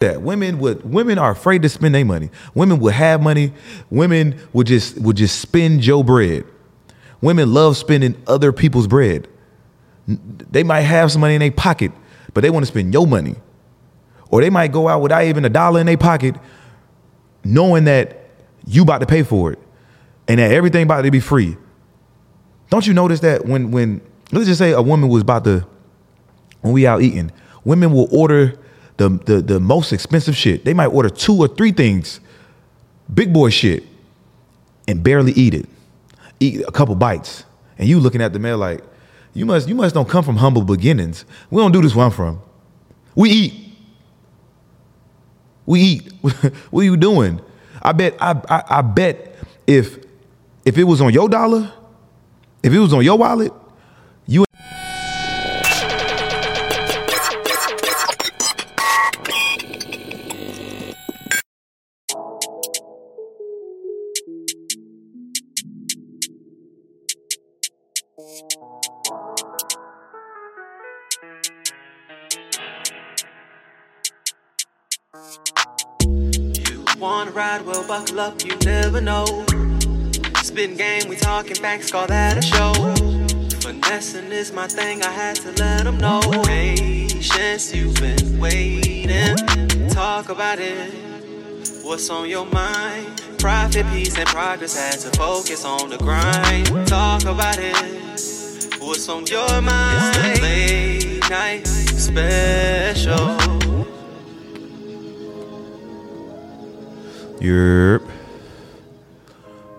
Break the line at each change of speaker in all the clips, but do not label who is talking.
that women would women are afraid to spend their money. Women would have money. Women would just would just spend your bread. Women love spending other people's bread. They might have some money in their pocket, but they want to spend your money. Or they might go out without even a dollar in their pocket, knowing that you about to pay for it and that everything about to be free. Don't you notice that when when let's just say a woman was about to when we out eating, women will order the, the, the most expensive shit. They might order two or three things, big boy shit, and barely eat it. Eat a couple bites. And you looking at the man like, you must you must don't come from humble beginnings. We don't do this where I'm from. We eat. We eat. what are you doing? I bet I, I I bet if if it was on your dollar, if it was on your wallet,
up, you never know. Spin game, we talking facts, call that a show. Finessing is my thing, I had to let them know. Patience, you've been waiting. Talk about it. What's on your mind? Profit, peace, and progress had to focus on the grind. Talk about it. What's on your mind? It's the late night special.
Yerp.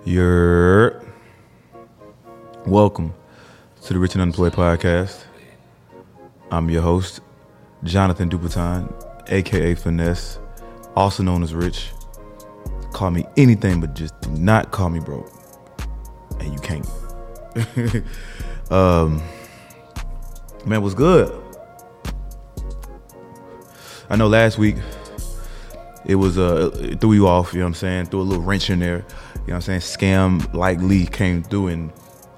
Yerp. Welcome to the Rich and Unemployed podcast. I'm your host, Jonathan Dupaton, aka Finesse, also known as Rich. Call me anything, but just do not call me broke. And you can't. um, man, was good. I know last week it was uh threw you off, you know what I'm saying? Threw a little wrench in there. You know what I'm saying? Scam Likely came through and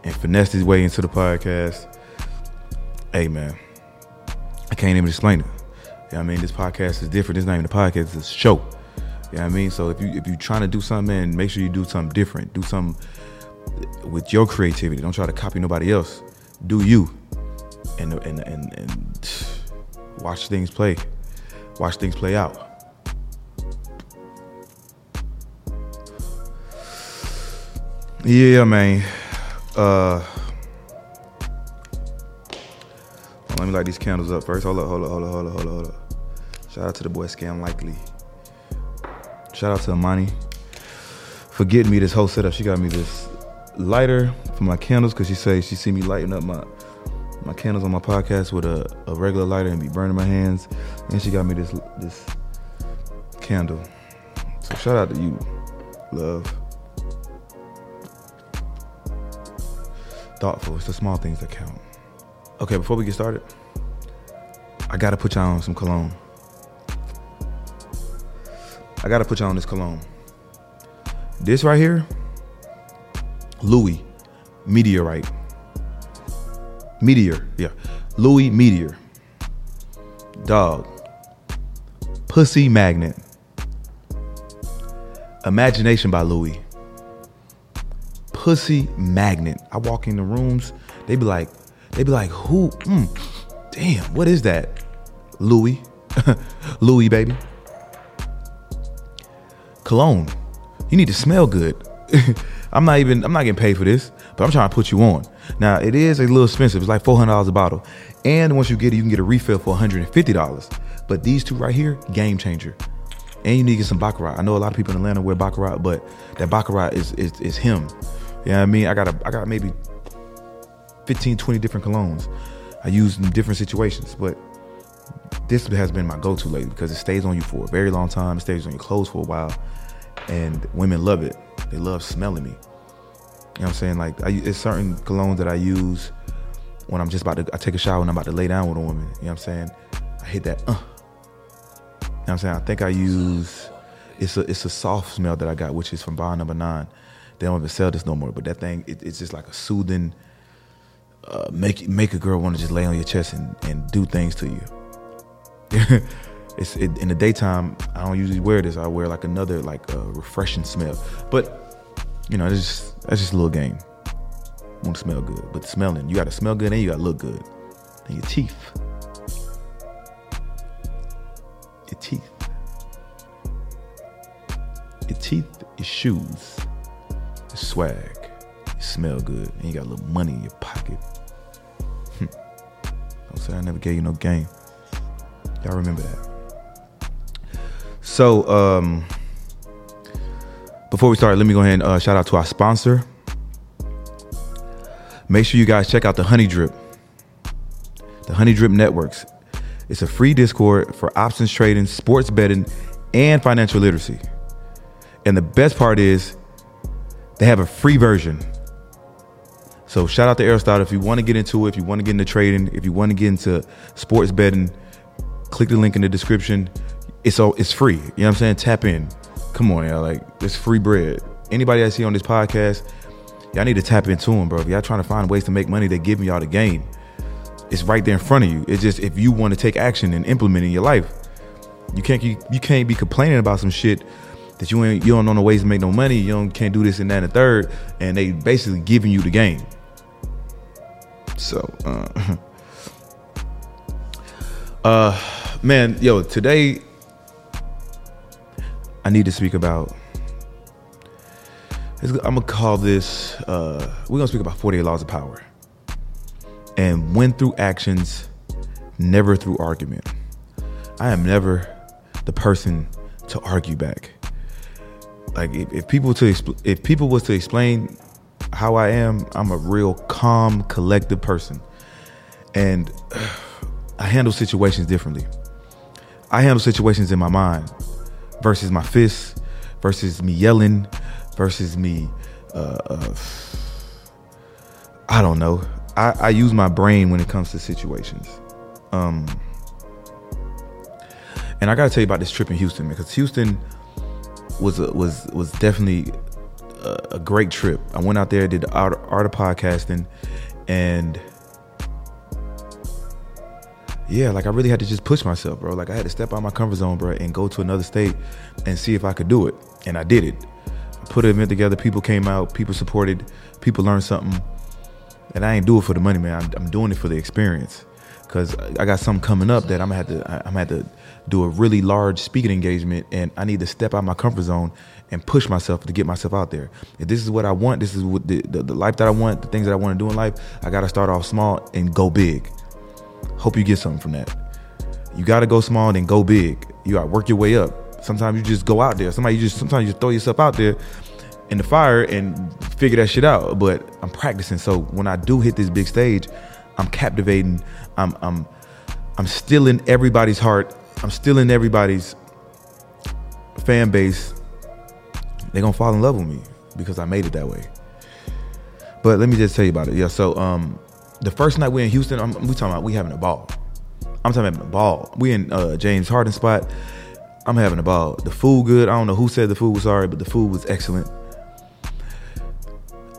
and finessed his way into the podcast. Hey man, I can't even explain it. You know I mean? This podcast is different. It's not even a podcast, it's a show. You know what I mean? So if you if you're trying to do something, man, make sure you do something different. Do something with your creativity. Don't try to copy nobody else. Do you. And and and, and watch things play. Watch things play out. Yeah, man. Uh, let me light these candles up first. Hold up, hold up, hold up, hold up, hold up, hold up. Shout out to the boy Scam Likely. Shout out to Amani for getting me this whole setup. She got me this lighter for my candles because she says she see me lighting up my my candles on my podcast with a, a regular lighter and be burning my hands. And she got me this this candle. So shout out to you, love. Thoughtful. It's the small things that count. Okay, before we get started, I gotta put y'all on some cologne. I gotta put y'all on this cologne. This right here, Louis Meteorite. Meteor, yeah. Louis Meteor. Dog. Pussy Magnet. Imagination by Louis pussy magnet. I walk in the rooms, they be like, they be like, who? Mm, damn, what is that? Louis, Louis, baby. Cologne. You need to smell good. I'm not even. I'm not getting paid for this, but I'm trying to put you on. Now it is a little expensive. It's like four hundred dollars a bottle, and once you get it, you can get a refill for 150 dollars. But these two right here, game changer. And you need to get some baccarat. I know a lot of people in Atlanta wear baccarat, but that baccarat is is, is him. You know what I mean? I got a, I got maybe 15, 20 different colognes. I use in different situations, but this has been my go-to lately because it stays on you for a very long time. It stays on your clothes for a while, and women love it. They love smelling me. You know what I'm saying? Like, I, it's certain colognes that I use when I'm just about to. I take a shower and I'm about to lay down with a woman. You know what I'm saying? I hit that. Uh. You know what I'm saying? I think I use. It's a it's a soft smell that I got, which is from Bond number nine. They don't even sell this no more. But that thing, it, it's just like a soothing, uh, make make a girl want to just lay on your chest and, and do things to you. It's it, in the daytime. I don't usually wear this. I wear like another like uh, refreshing smell. But you know, it's just that's just a little game. Want to smell good, but smelling you got to smell good and you got to look good. And your teeth, your teeth, your teeth, your shoes, swag. You smell good and you got a little money in your pocket. Don't say I never gave you no game. Y'all remember that. So, um, before we start, let me go ahead and uh, shout out to our sponsor. Make sure you guys check out the Honey Drip, the Honey Drip Networks. It's a free Discord for options trading, sports betting, and financial literacy. And the best part is, they have a free version. So shout out to Aristotle if you want to get into it, if you want to get into trading, if you want to get into sports betting, click the link in the description. It's all it's free. You know what I'm saying? Tap in. Come on, y'all. Like it's free bread. Anybody I see on this podcast, y'all need to tap into them, bro. If y'all trying to find ways to make money, they giving y'all the game. It's right there in front of you. It's just if you want to take action and implement in your life, you can't you, you can't be complaining about some shit that you ain't you don't know no ways to make no money. You don't can't do this and that and the third, and they basically giving you the game. So, uh, uh, man, yo, today I need to speak about. I'm gonna call this. Uh, we're gonna speak about 48 laws of power, and win through actions, never through argument. I am never the person to argue back. Like if, if people to expl- if people was to explain how I am, I'm a real calm, collected person, and I handle situations differently. I handle situations in my mind versus my fists, versus me yelling, versus me. Uh, uh, I don't know. I, I use my brain when it comes to situations. Um, and I gotta tell you about this trip in Houston because Houston was was was definitely a, a great trip. I went out there, did the art, art of podcasting, and yeah, like I really had to just push myself, bro. Like I had to step out of my comfort zone, bro, and go to another state and see if I could do it. And I did it. I put an event together. People came out. People supported. People learned something. And I ain't do it for the money, man. I'm, I'm doing it for the experience. Cause I got something coming up that I'm gonna have to. I'm gonna have to do a really large speaking engagement, and I need to step out my comfort zone and push myself to get myself out there. If this is what I want, this is what the, the, the life that I want, the things that I want to do in life. I gotta start off small and go big. Hope you get something from that. You got to go small, then go big. You got to work your way up. Sometimes you just go out there. You just sometimes you just throw yourself out there in the fire and figure that shit out. But I'm practicing, so when I do hit this big stage, I'm captivating. I'm I'm I'm still in everybody's heart. I'm still in everybody's fan base. They're gonna fall in love with me because I made it that way. But let me just tell you about it. Yeah, so um, the first night we in Houston, I'm, we talking about we having a ball. I'm talking about a ball. We in uh, James Harden spot. I'm having a ball. The food good. I don't know who said the food was sorry, but the food was excellent.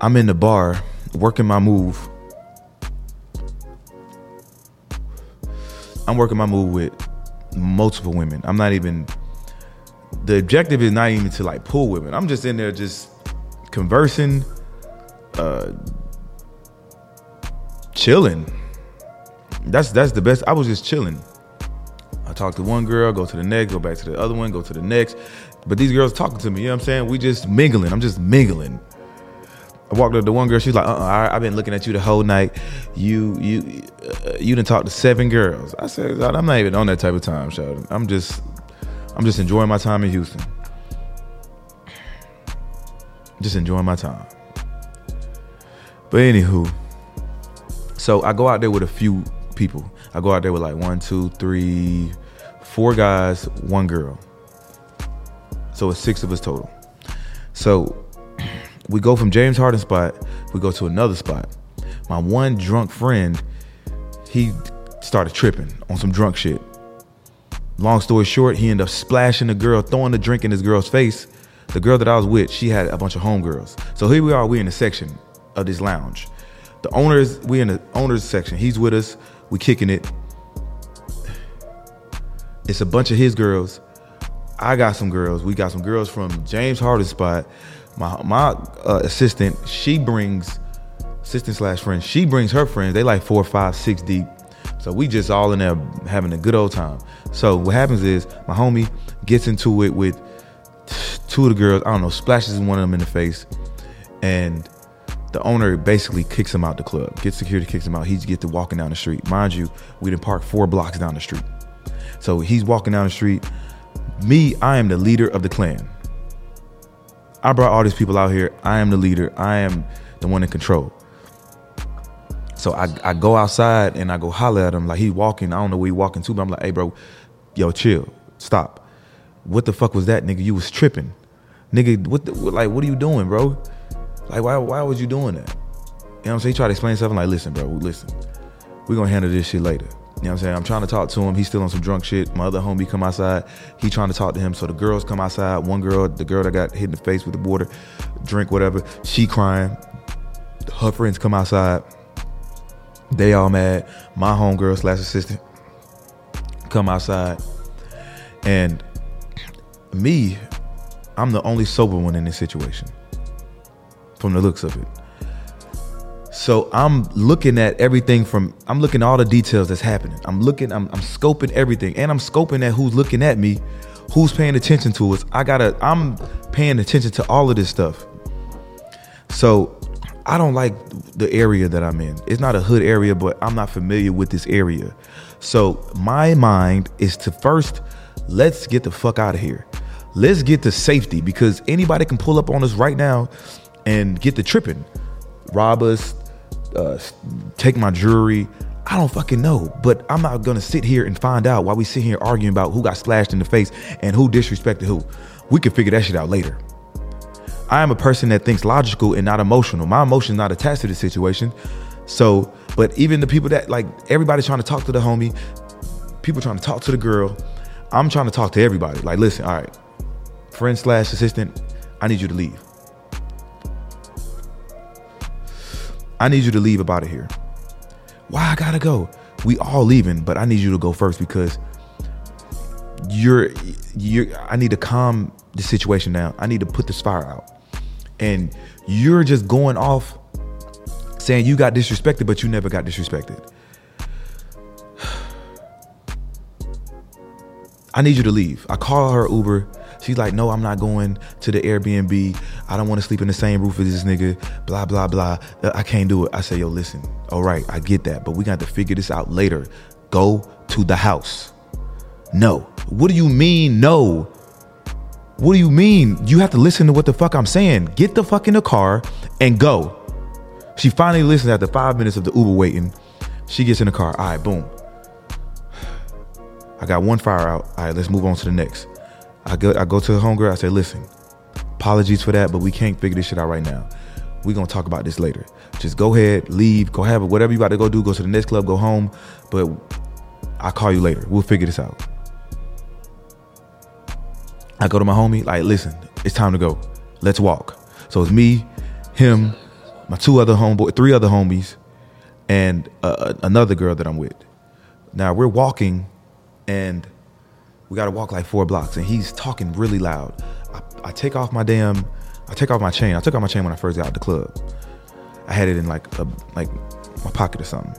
I'm in the bar working my move. I'm working my move with multiple women. I'm not even. The objective is not even to like pull women. I'm just in there just conversing, uh, chilling. That's that's the best. I was just chilling. I talk to one girl, go to the next, go back to the other one, go to the next. But these girls talking to me, you know what I'm saying? We just mingling. I'm just mingling. I walked up to one girl. She's like, "Uh, uh I, have been looking at you the whole night. You, you, uh, you didn't talk to seven girls." I said, "I'm not even on that type of time, Sheldon. I'm just, I'm just enjoying my time in Houston. Just enjoying my time." But anywho, so I go out there with a few people. I go out there with like one, two, three, four guys, one girl. So it's six of us total. So we go from James Harden spot, we go to another spot. My one drunk friend, he started tripping on some drunk shit. Long story short, he ended up splashing the girl, throwing the drink in this girl's face. The girl that I was with, she had a bunch of homegirls. So here we are, we in the section of this lounge. The owners, we in the owners section. He's with us. We kicking it. it's a bunch of his girls. I got some girls. We got some girls from James Harden's spot. My my uh, assistant, she brings assistant slash friend. She brings her friends. They like four, five, six deep. So we just all in there having a good old time. So what happens is my homie gets into it with two of the girls. I don't know, splashes one of them in the face, and the owner basically kicks him out the club. Gets security, kicks him out. He gets to walking down the street. Mind you, we didn't park four blocks down the street. So he's walking down the street. Me, I am the leader of the clan. I brought all these people out here. I am the leader. I am the one in control. So I, I go outside and I go holler at him like he walking. I don't know where he walking to, but I'm like, hey bro, yo, chill, stop. What the fuck was that, nigga? You was tripping, nigga. What the, like what are you doing, bro? Like why why was you doing that? You know what I'm saying? He tried to explain something like, listen, bro, listen, we gonna handle this shit later. You know what I'm saying? I'm trying to talk to him. He's still on some drunk shit. My other homie come outside. He trying to talk to him. So the girls come outside. One girl, the girl that got hit in the face with the water, drink, whatever, she crying. Her friends come outside. They all mad. My homegirl slash assistant come outside. And me, I'm the only sober one in this situation. From the looks of it. So I'm looking at everything from I'm looking at all the details that's happening. I'm looking, I'm, I'm scoping everything, and I'm scoping at who's looking at me, who's paying attention to us. I gotta, I'm paying attention to all of this stuff. So I don't like the area that I'm in. It's not a hood area, but I'm not familiar with this area. So my mind is to first let's get the fuck out of here. Let's get to safety because anybody can pull up on us right now and get the tripping, rob us, uh, take my jewelry. I don't fucking know, but I'm not gonna sit here and find out while we sit here arguing about who got slashed in the face and who disrespected who. We can figure that shit out later. I am a person that thinks logical and not emotional. My emotions not attached to the situation. So, but even the people that like everybody's trying to talk to the homie, people trying to talk to the girl. I'm trying to talk to everybody. Like, listen, all right, friend slash assistant, I need you to leave. I need you to leave about it here. Why I gotta go? We all leaving, but I need you to go first because you're you're I need to calm the situation down. I need to put this fire out. And you're just going off saying you got disrespected, but you never got disrespected. I need you to leave. I call her Uber. She's like, no, I'm not going to the Airbnb. I don't want to sleep in the same roof as this nigga. Blah, blah, blah. Uh, I can't do it. I say, yo, listen. All right, I get that, but we got to figure this out later. Go to the house. No. What do you mean, no? What do you mean? You have to listen to what the fuck I'm saying. Get the fuck in the car and go. She finally listens after five minutes of the Uber waiting. She gets in the car. All right, boom. I got one fire out. All right, let's move on to the next. I go, I go to the homegirl. I say, listen, apologies for that, but we can't figure this shit out right now. We're gonna talk about this later. Just go ahead, leave, go have it, whatever you got to go do, go to the next club, go home. But I'll call you later. We'll figure this out. I go to my homie, like, listen, it's time to go. Let's walk. So it's me, him, my two other homeboy, three other homies, and uh, another girl that I'm with. Now we're walking, and we got to walk like four blocks, and he's talking really loud. I, I take off my damn, I take off my chain. I took off my chain when I first got out the club. I had it in like a, like my pocket or something,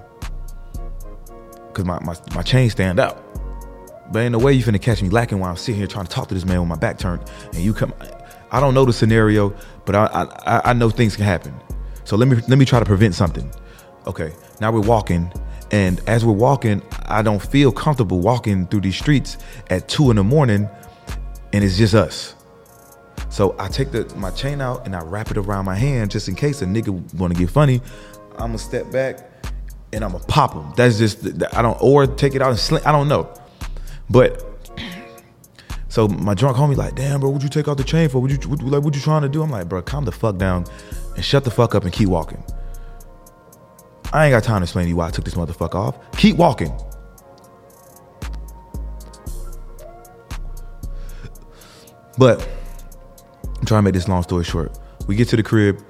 cause my, my my chain stand out. But ain't no way you finna catch me lacking while I'm sitting here trying to talk to this man with my back turned, and you come. I don't know the scenario, but I I, I know things can happen. So let me let me try to prevent something. Okay, now we're walking, and as we're walking, I don't feel comfortable walking through these streets at two in the morning, and it's just us. So I take the my chain out and I wrap it around my hand just in case a nigga want to get funny. I'm gonna step back and I'm gonna pop him. That's just I don't or take it out and sling. I don't know. But so my drunk homie like, damn, bro, what you take out the chain for? What you what, like? What you trying to do? I'm like, bro, calm the fuck down and shut the fuck up and keep walking. I ain't got time to explain to you why I took this motherfucker off. Keep walking. But I'm trying to make this long story short. We get to the crib.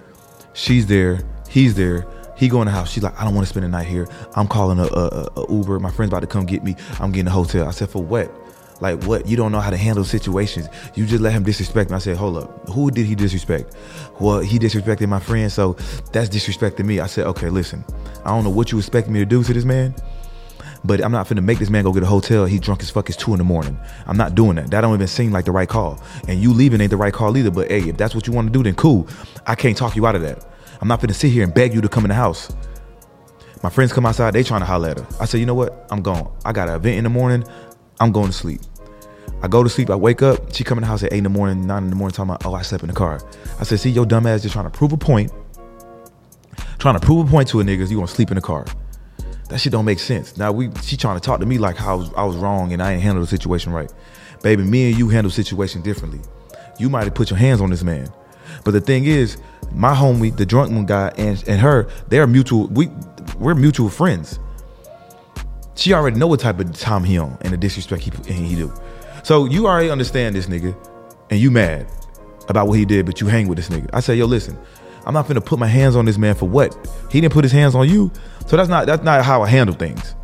She's there. He's there. He go in the house. She's like, I don't want to spend the night here. I'm calling a, a, a Uber. My friend's about to come get me. I'm getting a hotel. I said, for what? Like what? You don't know how to handle situations. You just let him disrespect me. I said, hold up. Who did he disrespect? Well, he disrespected my friend, so that's disrespecting me. I said, okay, listen. I don't know what you expect me to do to this man, but I'm not finna make this man go get a hotel. He drunk as fuck. It's two in the morning. I'm not doing that. That don't even seem like the right call. And you leaving ain't the right call either. But hey, if that's what you want to do, then cool. I can't talk you out of that. I'm not finna sit here and beg you to come in the house. My friends come outside, they trying to holler at her. I said, you know what? I'm gone. I got an event in the morning. I'm going to sleep. I go to sleep, I wake up, she come in the house at 8 in the morning, 9 in the morning, talking about, oh, I slept in the car. I said, see, your dumb ass just trying to prove a point. Trying to prove a point to a nigga, you gonna sleep in the car. That shit don't make sense. Now we she trying to talk to me like how I was, I was wrong and I ain't handle the situation right. Baby, me and you handle situation differently. You might have put your hands on this man. But the thing is, my homie, the drunk one guy, and, and her, they're mutual. We we're mutual friends. She already know what type of time he on and the disrespect he he do. So you already understand this nigga, and you mad about what he did, but you hang with this nigga. I say, yo, listen, I'm not gonna put my hands on this man for what? He didn't put his hands on you. So that's not that's not how I handle things.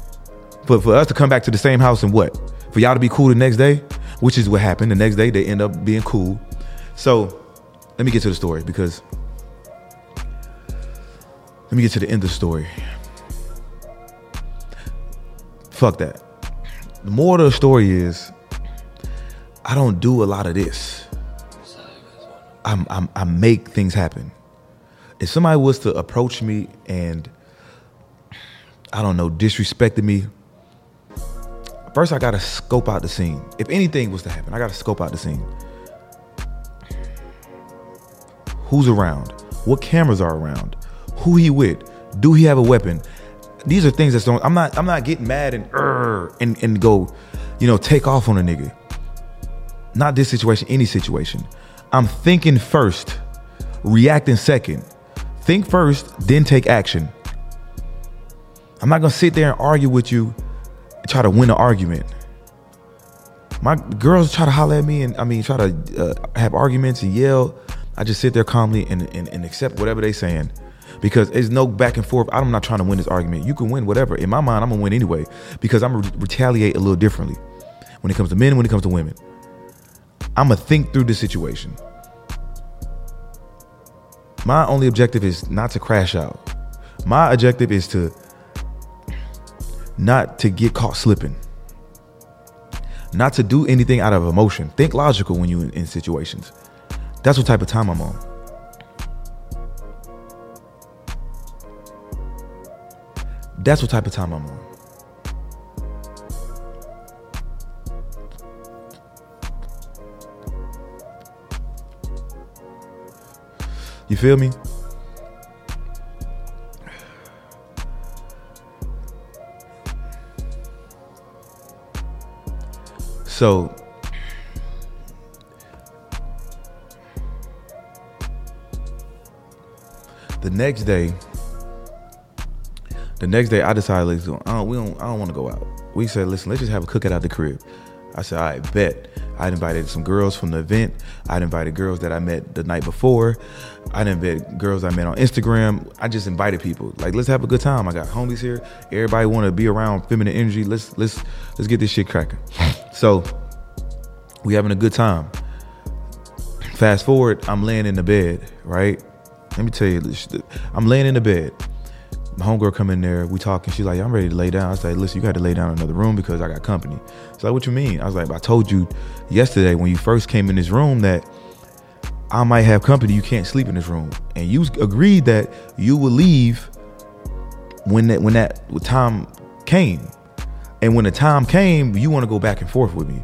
But for us to come back to the same house and what? For y'all to be cool the next day, which is what happened. The next day they end up being cool. So let me get to the story because let me get to the end of the story. Fuck that. The moral of the story is I don't do a lot of this. I'm, I'm, I make things happen. If somebody was to approach me and I don't know, disrespected me, first I gotta scope out the scene. If anything was to happen, I gotta scope out the scene. Who's around? What cameras are around? Who he with? Do he have a weapon? These are things that don't. I'm not. I'm not getting mad and er and and go, you know, take off on a nigga. Not this situation. Any situation. I'm thinking first, reacting second. Think first, then take action. I'm not gonna sit there and argue with you, try to win an argument. My girls try to holler at me and I mean try to uh, have arguments and yell. I just sit there calmly and, and, and accept whatever they saying because there's no back and forth. I'm not trying to win this argument. You can win whatever. In my mind, I'm gonna win anyway because I'm gonna retaliate a little differently when it comes to men, when it comes to women. I'm gonna think through the situation. My only objective is not to crash out. My objective is to not to get caught slipping. Not to do anything out of emotion. Think logical when you in, in situations. That's what type of time I'm on. That's what type of time I'm on. You feel me? So the next day, the next day I decided let's go. I don't, we don't. I don't want to go out. We said, listen, let's just have a cookout at the crib. I said, I bet. I invited some girls from the event. I invited girls that I met the night before. I invited girls I met on Instagram. I just invited people. Like, let's have a good time. I got homies here. Everybody want to be around feminine energy. Let's let's let's get this shit cracking. So we having a good time. Fast forward, I'm laying in the bed, right? Let me tell you, I'm laying in the bed. My homegirl come in there, we talking. She's like, I'm ready to lay down. I like, listen, you got to lay down in another room because I got company. She's like, what you mean? I was like, I told you yesterday when you first came in this room that I might have company. You can't sleep in this room, and you agreed that you would leave when that when that time came. And when the time came, you want to go back and forth with me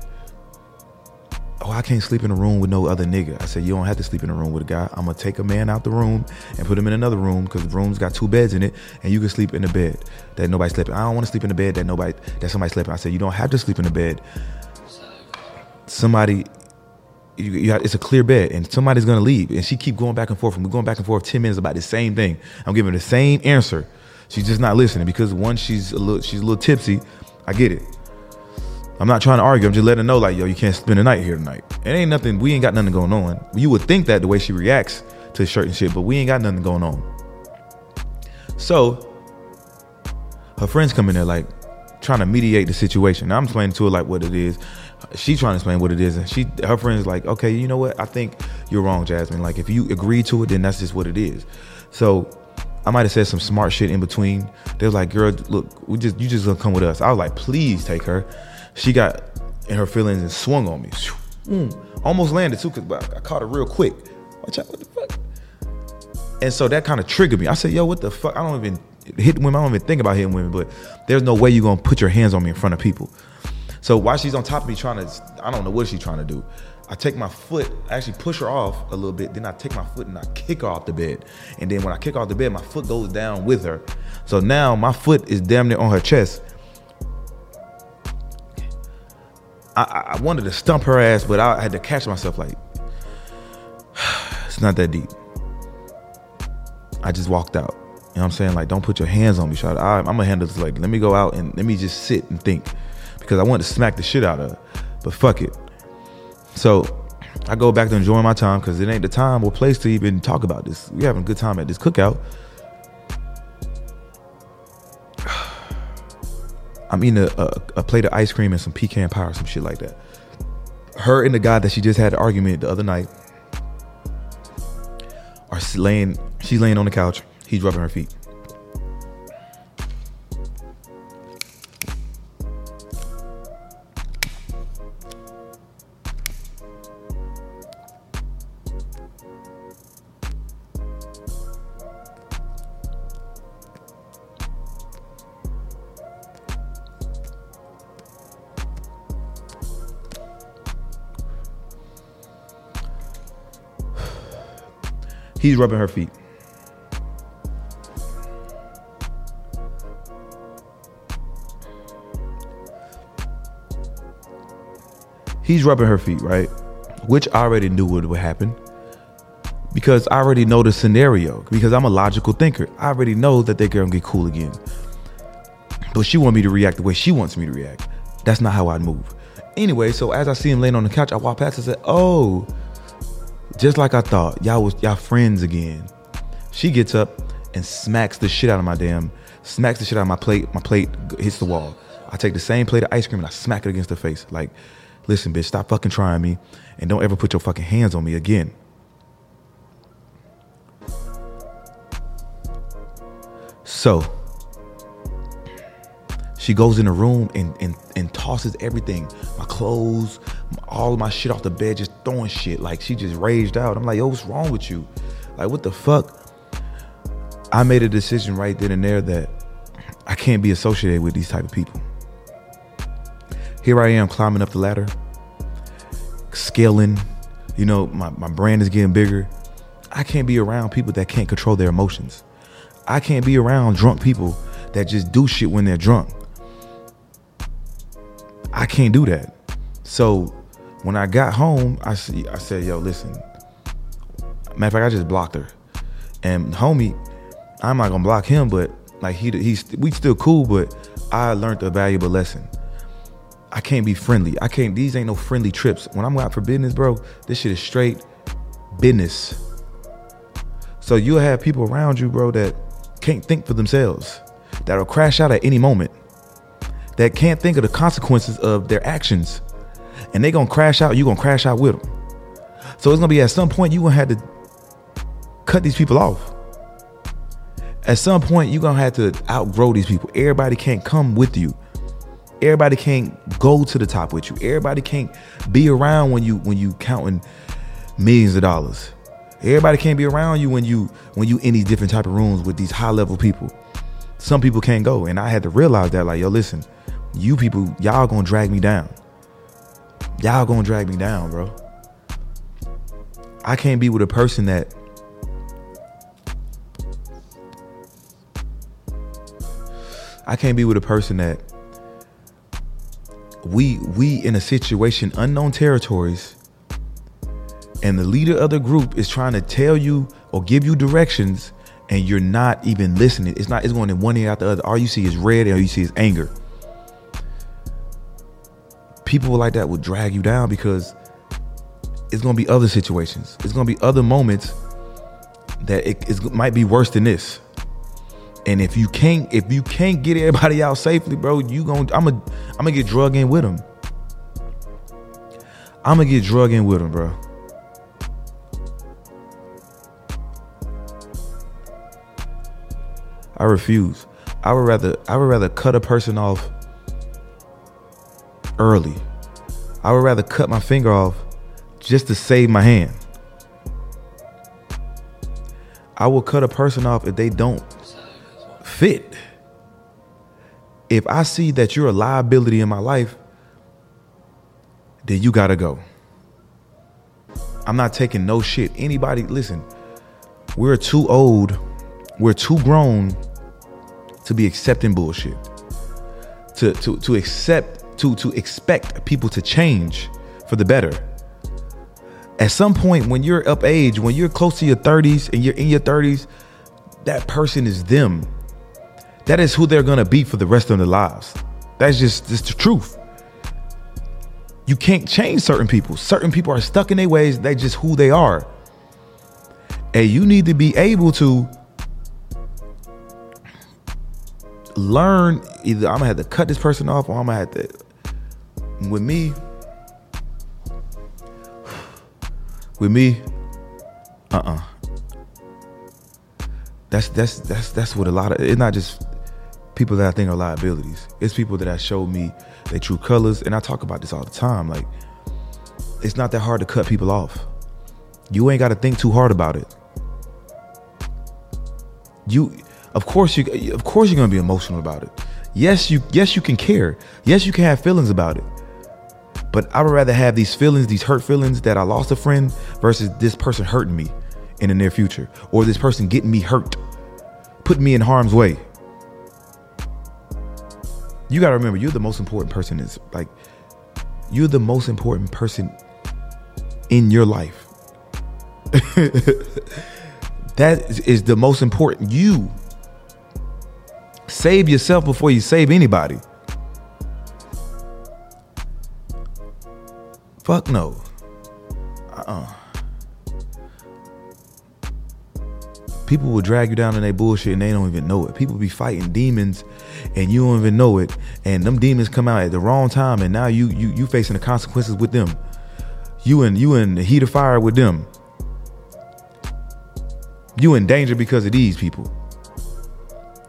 oh, I can't sleep in a room with no other nigga. I said, you don't have to sleep in a room with a guy. I'm gonna take a man out the room and put him in another room because the room's got two beds in it, and you can sleep in the bed that nobody sleeping. I don't want to sleep in the bed that nobody that somebody sleeping. I said, you don't have to sleep in the bed. Somebody, you, you have, it's a clear bed, and somebody's gonna leave, and she keep going back and forth, and we're going back and forth ten minutes about the same thing. I'm giving the same answer. She's just not listening because one, she's a little, she's a little tipsy. I get it. I'm not trying to argue. I'm just letting her know, like, yo, you can't spend the night here tonight. It ain't nothing. We ain't got nothing going on. You would think that the way she reacts to certain shit, but we ain't got nothing going on. So her friends come in there like trying to mediate the situation. Now, I'm explaining to her like what it is. She's trying to explain what it is, and she her friends like, okay, you know what? I think you're wrong, Jasmine. Like if you agree to it, then that's just what it is. So I might have said some smart shit in between. They was like, girl, look, we just you just gonna come with us. I was like, please take her. She got in her feelings and swung on me. Mm, almost landed too, cause I caught her real quick. Watch out, what the fuck? And so that kind of triggered me. I said, yo, what the fuck? I don't even hit women. I don't even think about hitting women, but there's no way you're gonna put your hands on me in front of people. So while she's on top of me trying to, I don't know what she's trying to do. I take my foot, I actually push her off a little bit. Then I take my foot and I kick her off the bed. And then when I kick off the bed, my foot goes down with her. So now my foot is damn near on her chest. I, I wanted to stump her ass, but I had to catch myself like, it's not that deep. I just walked out. You know what I'm saying? Like, don't put your hands on me, shot. I, am gonna handle this. Like, let me go out and let me just sit and think, because I wanted to smack the shit out of her. But fuck it. So I go back to enjoying my time because it ain't the time or place to even talk about this. We having a good time at this cookout. I'm eating a, a, a, plate of ice cream and some pecan pie or some shit like that. Her and the guy that she just had an argument the other night are laying. She's laying on the couch. He's rubbing her feet. He's rubbing her feet. He's rubbing her feet, right? Which I already knew what would happen because I already know the scenario because I'm a logical thinker. I already know that they're gonna get cool again. But she want me to react the way she wants me to react. That's not how I move. Anyway, so as I see him laying on the couch, I walk past and said, "Oh, just like I thought, y'all was y'all friends again. She gets up and smacks the shit out of my damn, smacks the shit out of my plate. My plate hits the wall. I take the same plate of ice cream and I smack it against her face. Like, listen, bitch, stop fucking trying me and don't ever put your fucking hands on me again. So she goes in the room and, and, and tosses everything, my clothes, all my shit off the bed, just throwing shit. Like she just raged out. I'm like, yo, what's wrong with you? Like, what the fuck? I made a decision right then and there that I can't be associated with these type of people. Here I am climbing up the ladder, scaling, you know, my, my brand is getting bigger. I can't be around people that can't control their emotions. I can't be around drunk people that just do shit when they're drunk. I can't do that. So when I got home, I see I said, yo, listen. Matter of fact, I just blocked her. And homie, I'm not gonna block him, but like he he's we still cool, but I learned a valuable lesson. I can't be friendly. I can't these ain't no friendly trips. When I'm out for business, bro, this shit is straight business. So you'll have people around you, bro, that can't think for themselves, that'll crash out at any moment that can't think of the consequences of their actions. And they gonna crash out, you gonna crash out with them. So it's gonna be at some point you gonna have to cut these people off. At some point you gonna have to outgrow these people. Everybody can't come with you. Everybody can't go to the top with you. Everybody can't be around when you when you counting millions of dollars. Everybody can't be around you when you when you in these different type of rooms with these high level people. Some people can't go, and I had to realize that. Like, yo, listen, you people, y'all gonna drag me down. Y'all gonna drag me down, bro. I can't be with a person that I can't be with a person that we we in a situation unknown territories and the leader of the group is trying to tell you or give you directions and you're not even listening. It's not it's going in one ear out the other. All you see is red and all you see is anger people like that will drag you down because it's gonna be other situations. It's gonna be other moments that it, it might be worse than this. And if you can't, if you can't get everybody out safely, bro, you gonna I'm a, I'm gonna get drug in with them. I'm gonna get drug in with them, bro. I refuse. I would rather I would rather cut a person off early. I would rather cut my finger off just to save my hand. I will cut a person off if they don't fit. If I see that you're a liability in my life, then you gotta go. I'm not taking no shit. Anybody, listen, we're too old, we're too grown to be accepting bullshit. To to to accept, to to expect people to change for the better. At some point when you're up age, when you're close to your 30s and you're in your 30s, that person is them. That is who they're gonna be for the rest of their lives. That's just just the truth. You can't change certain people. Certain people are stuck in their ways. They just who they are. And you need to be able to learn either I'm gonna have to cut this person off or I'm gonna have to with me. With me. Uh-uh. That's that's that's that's what a lot of it's not just people that I think are liabilities. It's people that I showed me their true colors and I talk about this all the time like it's not that hard to cut people off. You ain't got to think too hard about it. You of course you of course you're to be emotional about it. Yes you yes you can care. Yes you can have feelings about it but I would rather have these feelings, these hurt feelings that I lost a friend versus this person hurting me in the near future or this person getting me hurt, putting me in harm's way. You got to remember, you're the most important person. Is like, you're the most important person in your life. that is the most important. You save yourself before you save anybody. Fuck no. Uh-uh. People will drag you down in their bullshit and they don't even know it. People be fighting demons and you don't even know it. And them demons come out at the wrong time and now you you you facing the consequences with them. You in you in the heat of fire with them. You in danger because of these people.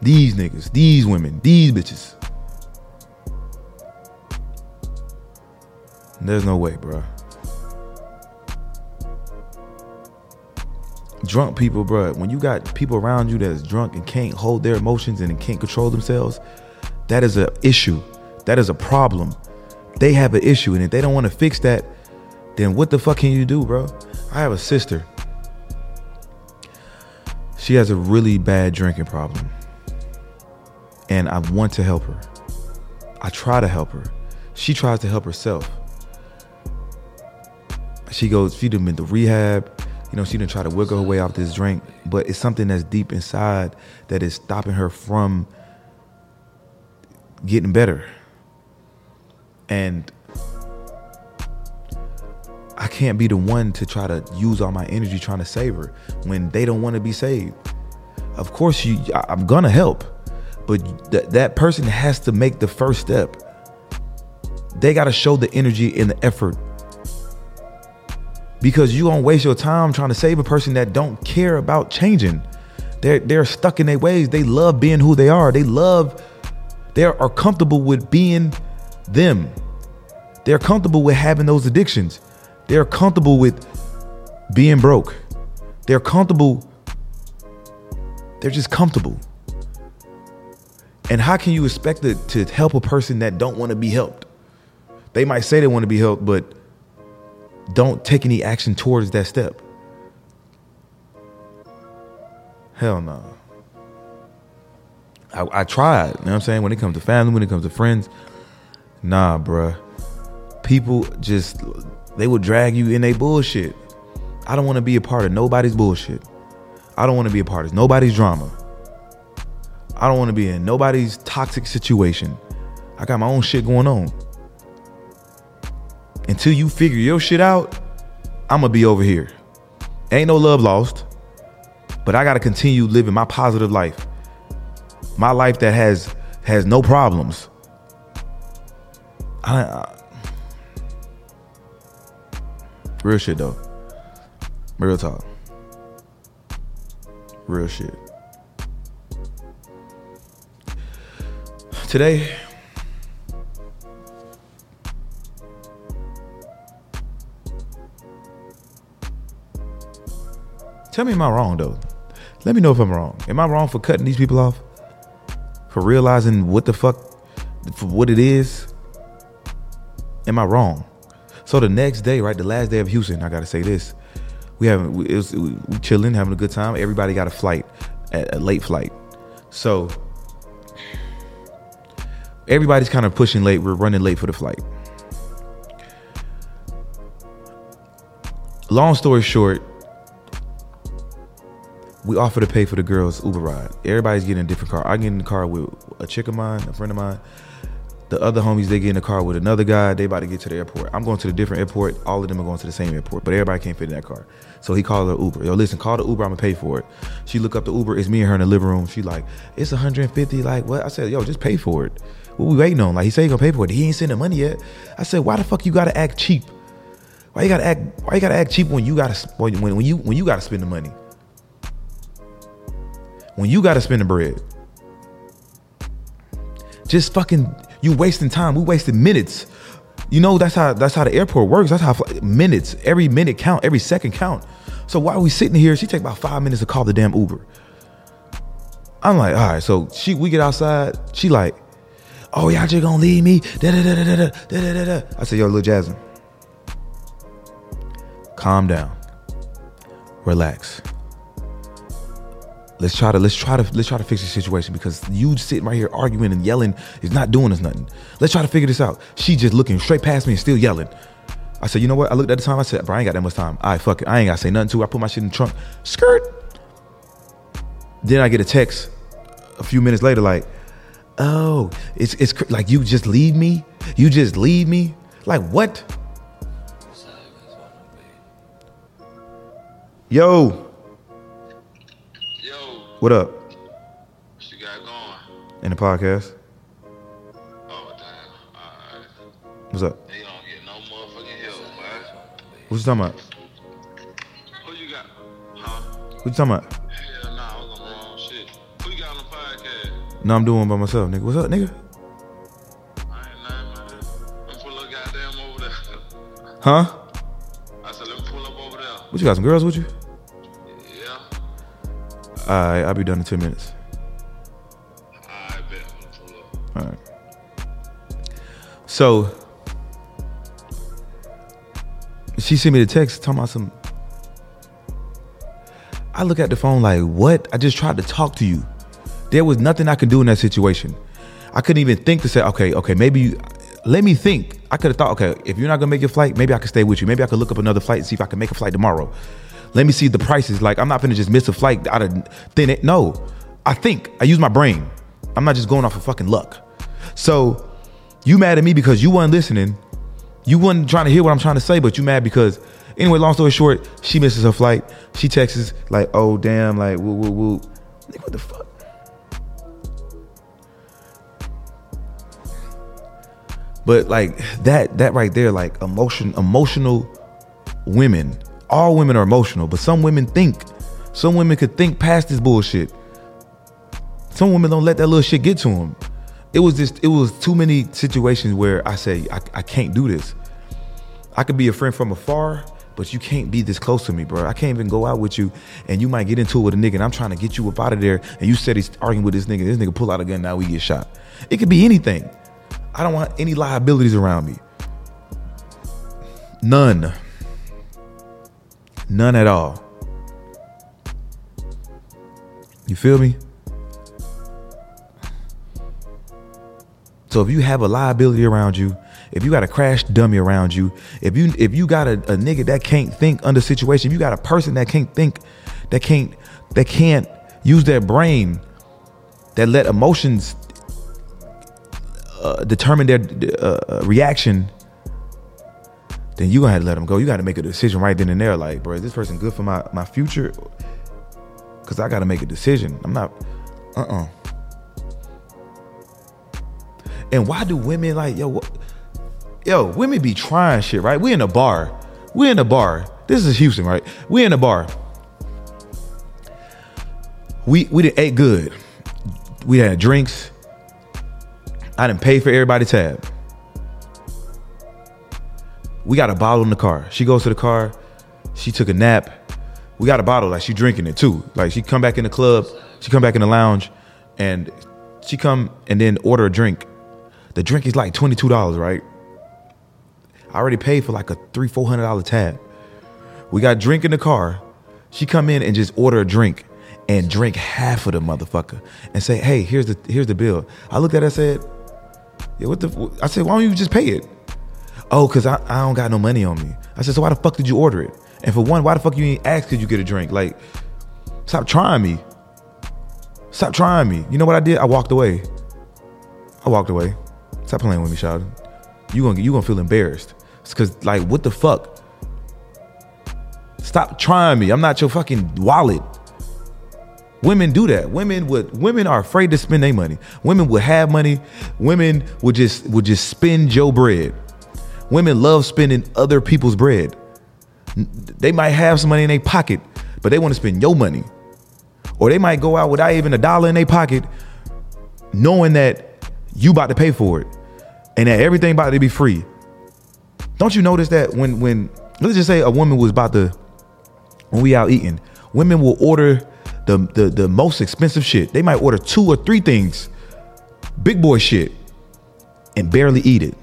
These niggas, these women, these bitches. There's no way, bro. Drunk people, bro. When you got people around you that's drunk and can't hold their emotions and can't control themselves, that is an issue. That is a problem. They have an issue, and if they don't want to fix that, then what the fuck can you do, bro? I have a sister. She has a really bad drinking problem. And I want to help her. I try to help her. She tries to help herself she goes, she done been to rehab. You know, she didn't try to wiggle her way off this drink, but it's something that's deep inside that is stopping her from getting better. And I can't be the one to try to use all my energy trying to save her when they don't want to be saved. Of course, you, I'm gonna help, but th- that person has to make the first step. They got to show the energy and the effort because you don't waste your time trying to save a person that don't care about changing. They're they're stuck in their ways. They love being who they are. They love they are comfortable with being them. They're comfortable with having those addictions. They're comfortable with being broke. They're comfortable they're just comfortable. And how can you expect to, to help a person that don't want to be helped? They might say they want to be helped, but don't take any action towards that step. Hell no. I, I tried, you know what I'm saying? When it comes to family, when it comes to friends, nah, bruh. People just, they will drag you in a bullshit. I don't want to be a part of nobody's bullshit. I don't want to be a part of nobody's drama. I don't want to be in nobody's toxic situation. I got my own shit going on until you figure your shit out, I'm gonna be over here. Ain't no love lost, but I gotta continue living my positive life. My life that has has no problems. I, I Real shit though. Real talk. Real shit. Today, tell me, am I wrong though? Let me know if I'm wrong. Am I wrong for cutting these people off? For realizing what the fuck, for what it is? Am I wrong? So the next day, right, the last day of Houston, I gotta say this: we having we, was, we chilling, having a good time. Everybody got a flight, a, a late flight. So everybody's kind of pushing late. We're running late for the flight. Long story short, we offer to pay for the girls' Uber ride. Everybody's getting a different car. I get in the car with a chick of mine, a friend of mine. The other homies, they get in the car with another guy. They about to get to the airport. I'm going to the different airport. All of them are going to the same airport, but everybody can't fit in that car. So he called her Uber. Yo, listen, call the Uber. I'm gonna pay for it. She look up the Uber. It's me and her in the living room. She like, it's 150. Like what? I said, yo, just pay for it. What we waiting on? Like he said he gonna pay for it. He ain't sending money yet. I said, why the fuck you gotta act cheap? Why you gotta act? Why you gotta act cheap when you gotta when when you when you gotta spend the money? When you gotta spend the bread. Just fucking you wasting time. We wasted minutes. You know that's how that's how the airport works. That's how minutes. Every minute count. Every second count. So while we sitting here, she take about five minutes to call the damn Uber. I'm like, all right. So she we get outside. She like, oh y'all just gonna leave me? Da da da da da da da da. I said, yo, little Jasmine, calm down, relax. Let's try to let's try to let's try to fix the situation because you sitting right here arguing and yelling is not doing us nothing. Let's try to figure this out. She just looking straight past me and still yelling. I said, you know what? I looked at the time. I said, bro, I ain't got that much time. All right, fuck it. I ain't got to say nothing to her. I put my shit in the trunk. Skirt. Then I get a text a few minutes later, like, oh, it's it's cr- like you just leave me. You just leave me. Like what? Yo, what up?
what you got going?
In the podcast.
Oh damn. Alright.
What's up?
They don't get no motherfucking help, boy.
What you talking about?
Who you got? Huh?
What you talking about?
Hell nah, I was on the wrong shit. Who you got on the podcast?
No, I'm doing by myself, nigga. What's up, nigga?
I ain't nothing, man. Let me pull up goddamn over there.
Huh?
I said, let me pull up over there.
What you got some girls with you?
Yeah.
Alright, I'll be done in ten minutes.
I bet.
All right. So she sent me the text talking about some. I look at the phone like, what? I just tried to talk to you. There was nothing I could do in that situation. I couldn't even think to say, okay, okay, maybe you, let me think. I could have thought, okay, if you're not gonna make your flight, maybe I could stay with you. Maybe I could look up another flight and see if I can make a flight tomorrow. Let me see the prices. Like, I'm not gonna just miss a flight out of thin it. No, I think I use my brain. I'm not just going off of fucking luck. So you mad at me because you weren't listening. You weren't trying to hear what I'm trying to say, but you mad because anyway, long story short, she misses her flight. She texts like, oh damn, like woo woo woo. Nigga, what the fuck? But like that that right there, like emotion, emotional women. All women are emotional, but some women think. Some women could think past this bullshit. Some women don't let that little shit get to them. It was just, it was too many situations where I say, I, I can't do this. I could be a friend from afar, but you can't be this close to me, bro. I can't even go out with you, and you might get into it with a nigga, and I'm trying to get you up out of there, and you said he's arguing with this nigga. This nigga pull out a gun, now we get shot. It could be anything. I don't want any liabilities around me. None. None at all. You feel me? So if you have a liability around you, if you got a crash dummy around you, if you if you got a, a nigga that can't think under situation, if you got a person that can't think, that can't that can't use their brain, that let emotions uh, determine their uh, reaction, then you gonna have to let them go. You got to make a decision right then and there. Like, bro, is this person good for my my future? Because I got to make a decision. I'm not. Uh uh And why do women like yo? What, yo, women be trying shit, right? We in a bar. We in a bar. This is Houston, right? We in a bar. We we didn't ate good. We had drinks. I didn't pay for everybody tab. We got a bottle in the car. She goes to the car. She took a nap. We got a bottle, like she drinking it too. Like she come back in the club, she come back in the lounge, and she come and then order a drink. The drink is like twenty two dollars, right? I already paid for like a three four hundred dollar tab. We got drink in the car. She come in and just order a drink and drink half of the motherfucker and say, "Hey, here's the here's the bill." I looked at her and said, "Yeah, what the?" I said, "Why don't you just pay it?" Oh, cause I, I don't got no money on me. I said, "So why the fuck did you order it?" And for one, why the fuck you ain't ask could you get a drink? Like, stop trying me. Stop trying me. You know what I did? I walked away. I walked away. Stop playing with me, shout. You gonna you gonna feel embarrassed. It's cause like what the fuck? Stop trying me. I'm not your fucking wallet. Women do that. Women would women are afraid to spend their money. Women would have money. Women would just would just spend your bread. Women love spending other people's bread. They might have some money in their pocket, but they want to spend your money. Or they might go out without even a dollar in their pocket, knowing that you about to pay for it and that everything about to be free. Don't you notice that when when let's just say a woman was about to when we out eating, women will order the the the most expensive shit. They might order two or three things, big boy shit, and barely eat it.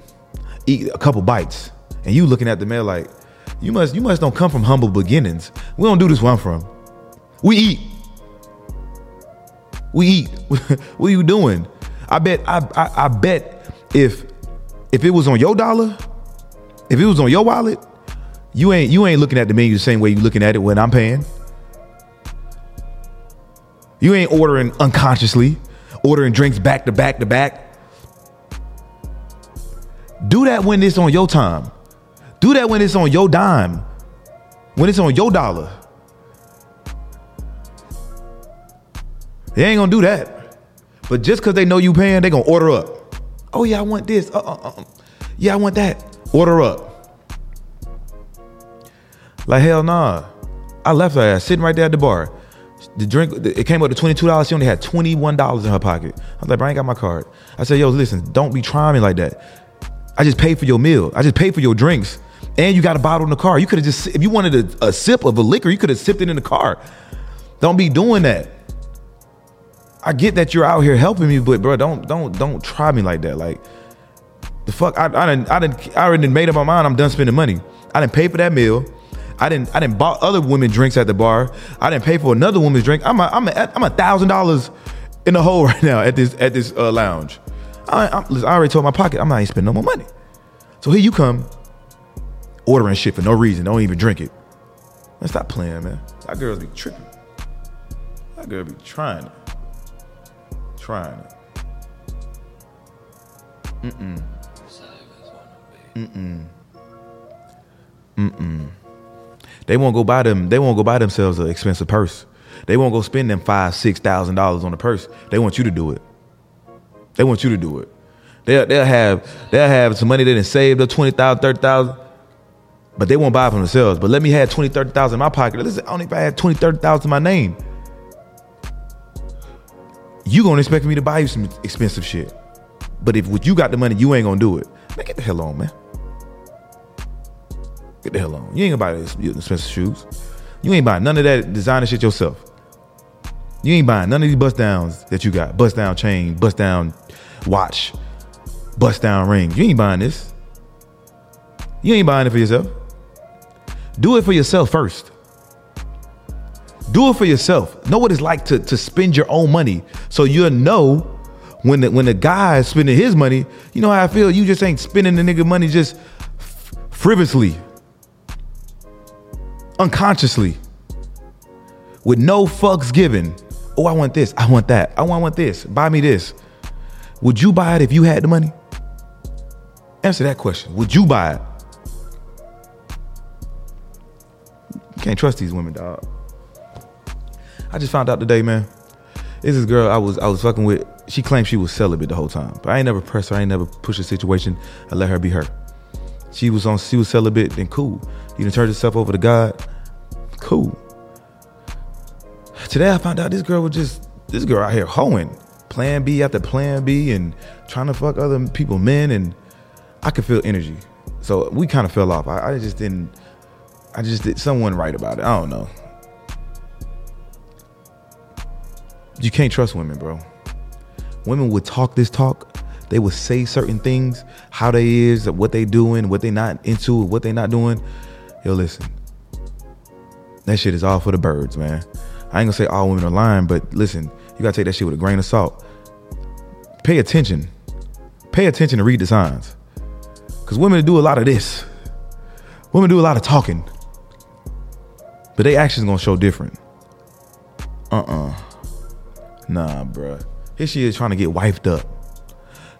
Eat a couple bites, and you looking at the mail like, you must you must don't come from humble beginnings. We don't do this where I'm from. We eat. We eat. what are you doing? I bet I, I I bet if if it was on your dollar, if it was on your wallet, you ain't you ain't looking at the menu the same way you looking at it when I'm paying. You ain't ordering unconsciously, ordering drinks back to back to back. Do that when it's on your time. Do that when it's on your dime. When it's on your dollar. They ain't gonna do that. But just because they know you paying, they gonna order up. Oh yeah, I want this. Uh, uh, uh. Yeah, I want that. Order up. Like hell nah. I left her ass sitting right there at the bar. The drink, it came up to twenty two dollars. She only had twenty one dollars in her pocket. I was like, bro, I ain't got my card. I said, yo, listen, don't be trying me like that. I just paid for your meal. I just paid for your drinks, and you got a bottle in the car. You could have just, if you wanted a, a sip of a liquor, you could have sipped it in the car. Don't be doing that. I get that you're out here helping me, but bro, don't don't don't try me like that. Like the fuck, I I didn't I didn't I already made up my mind. I'm done spending money. I didn't pay for that meal. I didn't I didn't bought other women drinks at the bar. I didn't pay for another woman's drink. I'm a, I'm a, I'm a thousand dollars in the hole right now at this at this uh, lounge. I, I, listen, I already told my pocket I'm not even spending no more money. So here you come, ordering shit for no reason. Don't even drink it. Man, stop playing, man. That girls be tripping. That girl be trying it. Trying it. Mm-mm. Mm-mm. Mm-mm. They won't go buy them. They won't go buy themselves an expensive purse. They won't go spend them five, six thousand dollars on a purse. They want you to do it. They want you to do it. They'll, they'll have they'll have some money they didn't save up 20,000, 30,000, but they won't buy it for themselves. But let me have 20, 30,000 in my pocket. Listen, I only if I had 20, 30,000 in my name. You gonna expect me to buy you some expensive shit. But if you got the money, you ain't gonna do it. Man, get the hell on, man. Get the hell on. You ain't gonna buy expensive shoes. You ain't buying none of that designer shit yourself. You ain't buying none of these bust downs that you got. Bust down chain, bust down watch, bust down ring. You ain't buying this. You ain't buying it for yourself. Do it for yourself first. Do it for yourself. Know what it's like to, to spend your own money. So you'll know when the when the guy is spending his money, you know how I feel. You just ain't spending the nigga money just frivolously, unconsciously, with no fucks given. Oh, I want this. I want that. I want, I want this. Buy me this. Would you buy it if you had the money? Answer that question. Would you buy it? You can't trust these women, dog. I just found out today, man. This is girl I was I was fucking with. She claimed she was celibate the whole time, but I ain't never pressed her. I ain't never pushed a situation. I let her be her. she was on she was celibate, then cool. You done turned yourself over to God, cool. Today I found out this girl was just this girl out here hoeing, plan B after plan B, and trying to fuck other people, men, and I could feel energy. So we kind of fell off. I, I just didn't. I just did someone right about it. I don't know. You can't trust women, bro. Women would talk this talk. They would say certain things, how they is, what they doing, what they not into, what they not doing. Yo, listen. That shit is all for the birds, man. I ain't gonna say all women are lying, but listen, you gotta take that shit with a grain of salt. Pay attention. Pay attention to read the signs. Cause women do a lot of this. Women do a lot of talking. But they actions gonna show different. Uh-uh. Nah, bruh. Here she is trying to get wifed up.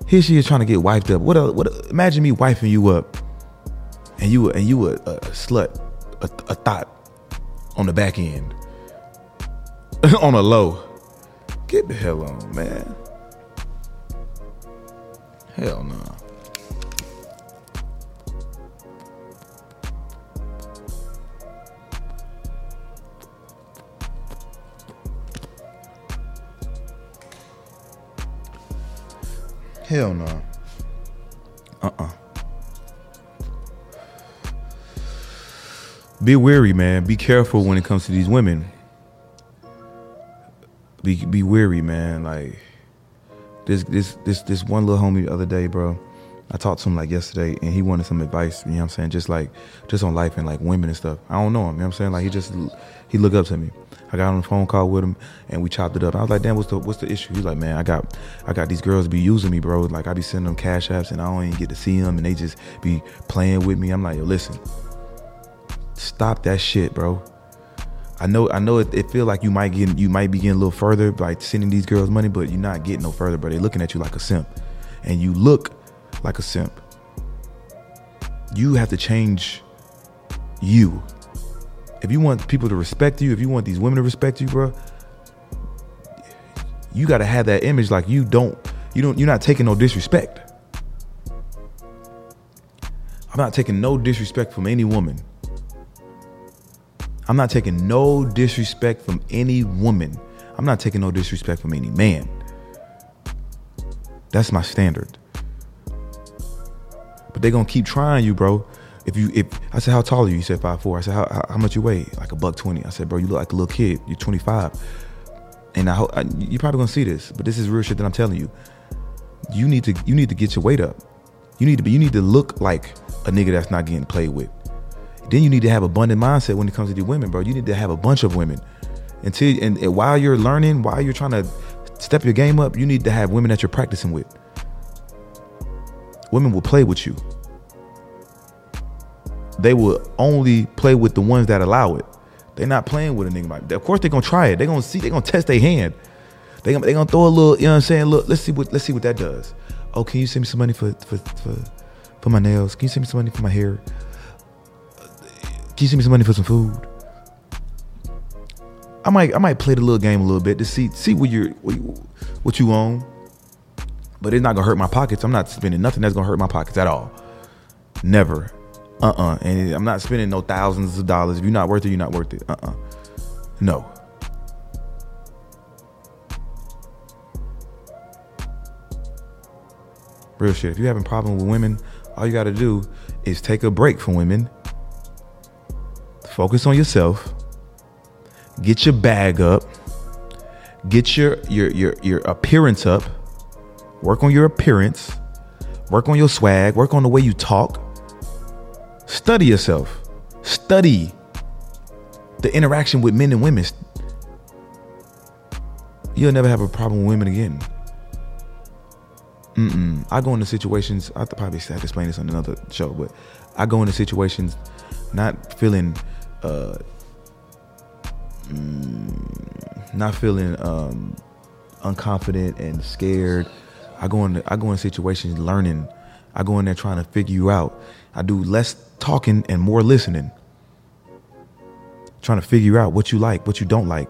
Here she is trying to get wifed up. What a, what a, imagine me wifing you up and you and you a, a slut, a, a thought on the back end. on a low. Get the hell on, man. Hell no. Hell no. Uh-uh. Be wary, man. Be careful when it comes to these women. Be be wary, man. Like this this this this one little homie the other day, bro. I talked to him like yesterday and he wanted some advice, you know what I'm saying? Just like just on life and like women and stuff. I don't know him, you know what I'm saying? Like he just he looked up to me. I got on a phone call with him and we chopped it up. I was like, damn, what's the what's the issue? He's like, man, I got I got these girls be using me, bro. Like I be sending them cash apps and I don't even get to see them and they just be playing with me. I'm like, yo, listen, stop that shit, bro. I know I know it, it feel like you might get you might be getting a little further by sending these girls money, but you're not getting no further, bro. They looking at you like a simp. And you look like a simp. You have to change you. If you want people to respect you, if you want these women to respect you, bro, you got to have that image like you don't you don't you're not taking no disrespect. I'm not taking no disrespect from any woman. I'm not taking no disrespect from any woman. I'm not taking no disrespect from any man. That's my standard. But they're gonna keep trying you, bro. If you, if I said, how tall are you? You said five four. I said, how, how, how much you weigh? Like a buck twenty. I said, bro, you look like a little kid. You're 25. And I hope you're probably gonna see this, but this is real shit that I'm telling you. You need to, you need to get your weight up. You need to be, you need to look like a nigga that's not getting played with. Then you need to have abundant mindset when it comes to the women, bro. You need to have a bunch of women. Until and, and while you're learning, while you're trying to step your game up, you need to have women that you're practicing with. Women will play with you. They will only play with the ones that allow it. They're not playing with a nigga like Of course they're gonna try it. They're gonna see, they're gonna test their hand. They gonna, they gonna throw a little, you know what I'm saying? Look, let's see what let's see what that does. Oh, can you send me some money for for for, for my nails? Can you send me some money for my hair? Can you send me some money for some food? I might I might play the little game a little bit to see see what you're what you, what you own. But it's not gonna hurt my pockets. I'm not spending nothing that's gonna hurt my pockets at all. Never. Uh-uh. And I'm not spending no thousands of dollars. If you're not worth it, you're not worth it. Uh-uh. No. Real shit. If you're having problem with women, all you gotta do is take a break from women. Focus on yourself. Get your bag up. Get your your your your appearance up. Work on your appearance. Work on your swag. Work on the way you talk. Study yourself. Study the interaction with men and women. You'll never have a problem with women again. Mm-mm. I go into situations. I probably have to explain this on another show, but I go into situations not feeling, uh, mm, not feeling um, unconfident and scared. I go in. I go in situations learning. I go in there trying to figure you out. I do less talking and more listening. Trying to figure out what you like, what you don't like,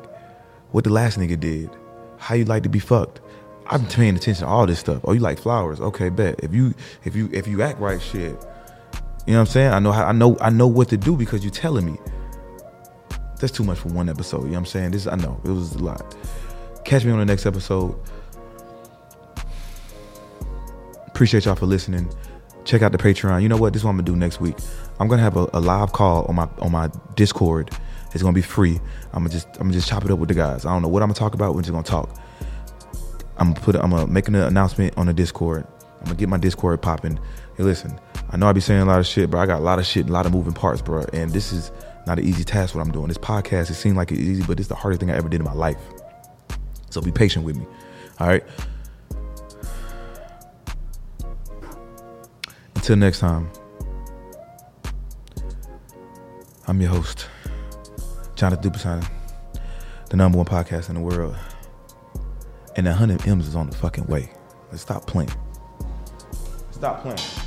what the last nigga did, how you like to be fucked. I'm paying attention to all this stuff. Oh, you like flowers? Okay, bet. If you if you if you act right, shit, You know what I'm saying? I know how I know I know what to do because you're telling me. That's too much for one episode. You know what I'm saying? This I know it was a lot. Catch me on the next episode. Appreciate y'all for listening. Check out the Patreon. You know what? This is what I'm gonna do next week. I'm gonna have a, a live call on my on my Discord. It's gonna be free. I'm gonna just I'm gonna just chop it up with the guys. I don't know what I'm gonna talk about. We're just gonna talk. I'm gonna put I'm gonna make an announcement on the Discord. I'm gonna get my Discord popping. Hey, listen, I know I be saying a lot of shit, but I got a lot of shit, a lot of moving parts, bro. And this is not an easy task. What I'm doing. This podcast, it seems like it's easy, but it's the hardest thing I ever did in my life. So be patient with me. All right. Until next time, I'm your host, Jonathan Dupasan, the number one podcast in the world. And the 100 M's is on the fucking way. Let's stop playing. Stop playing.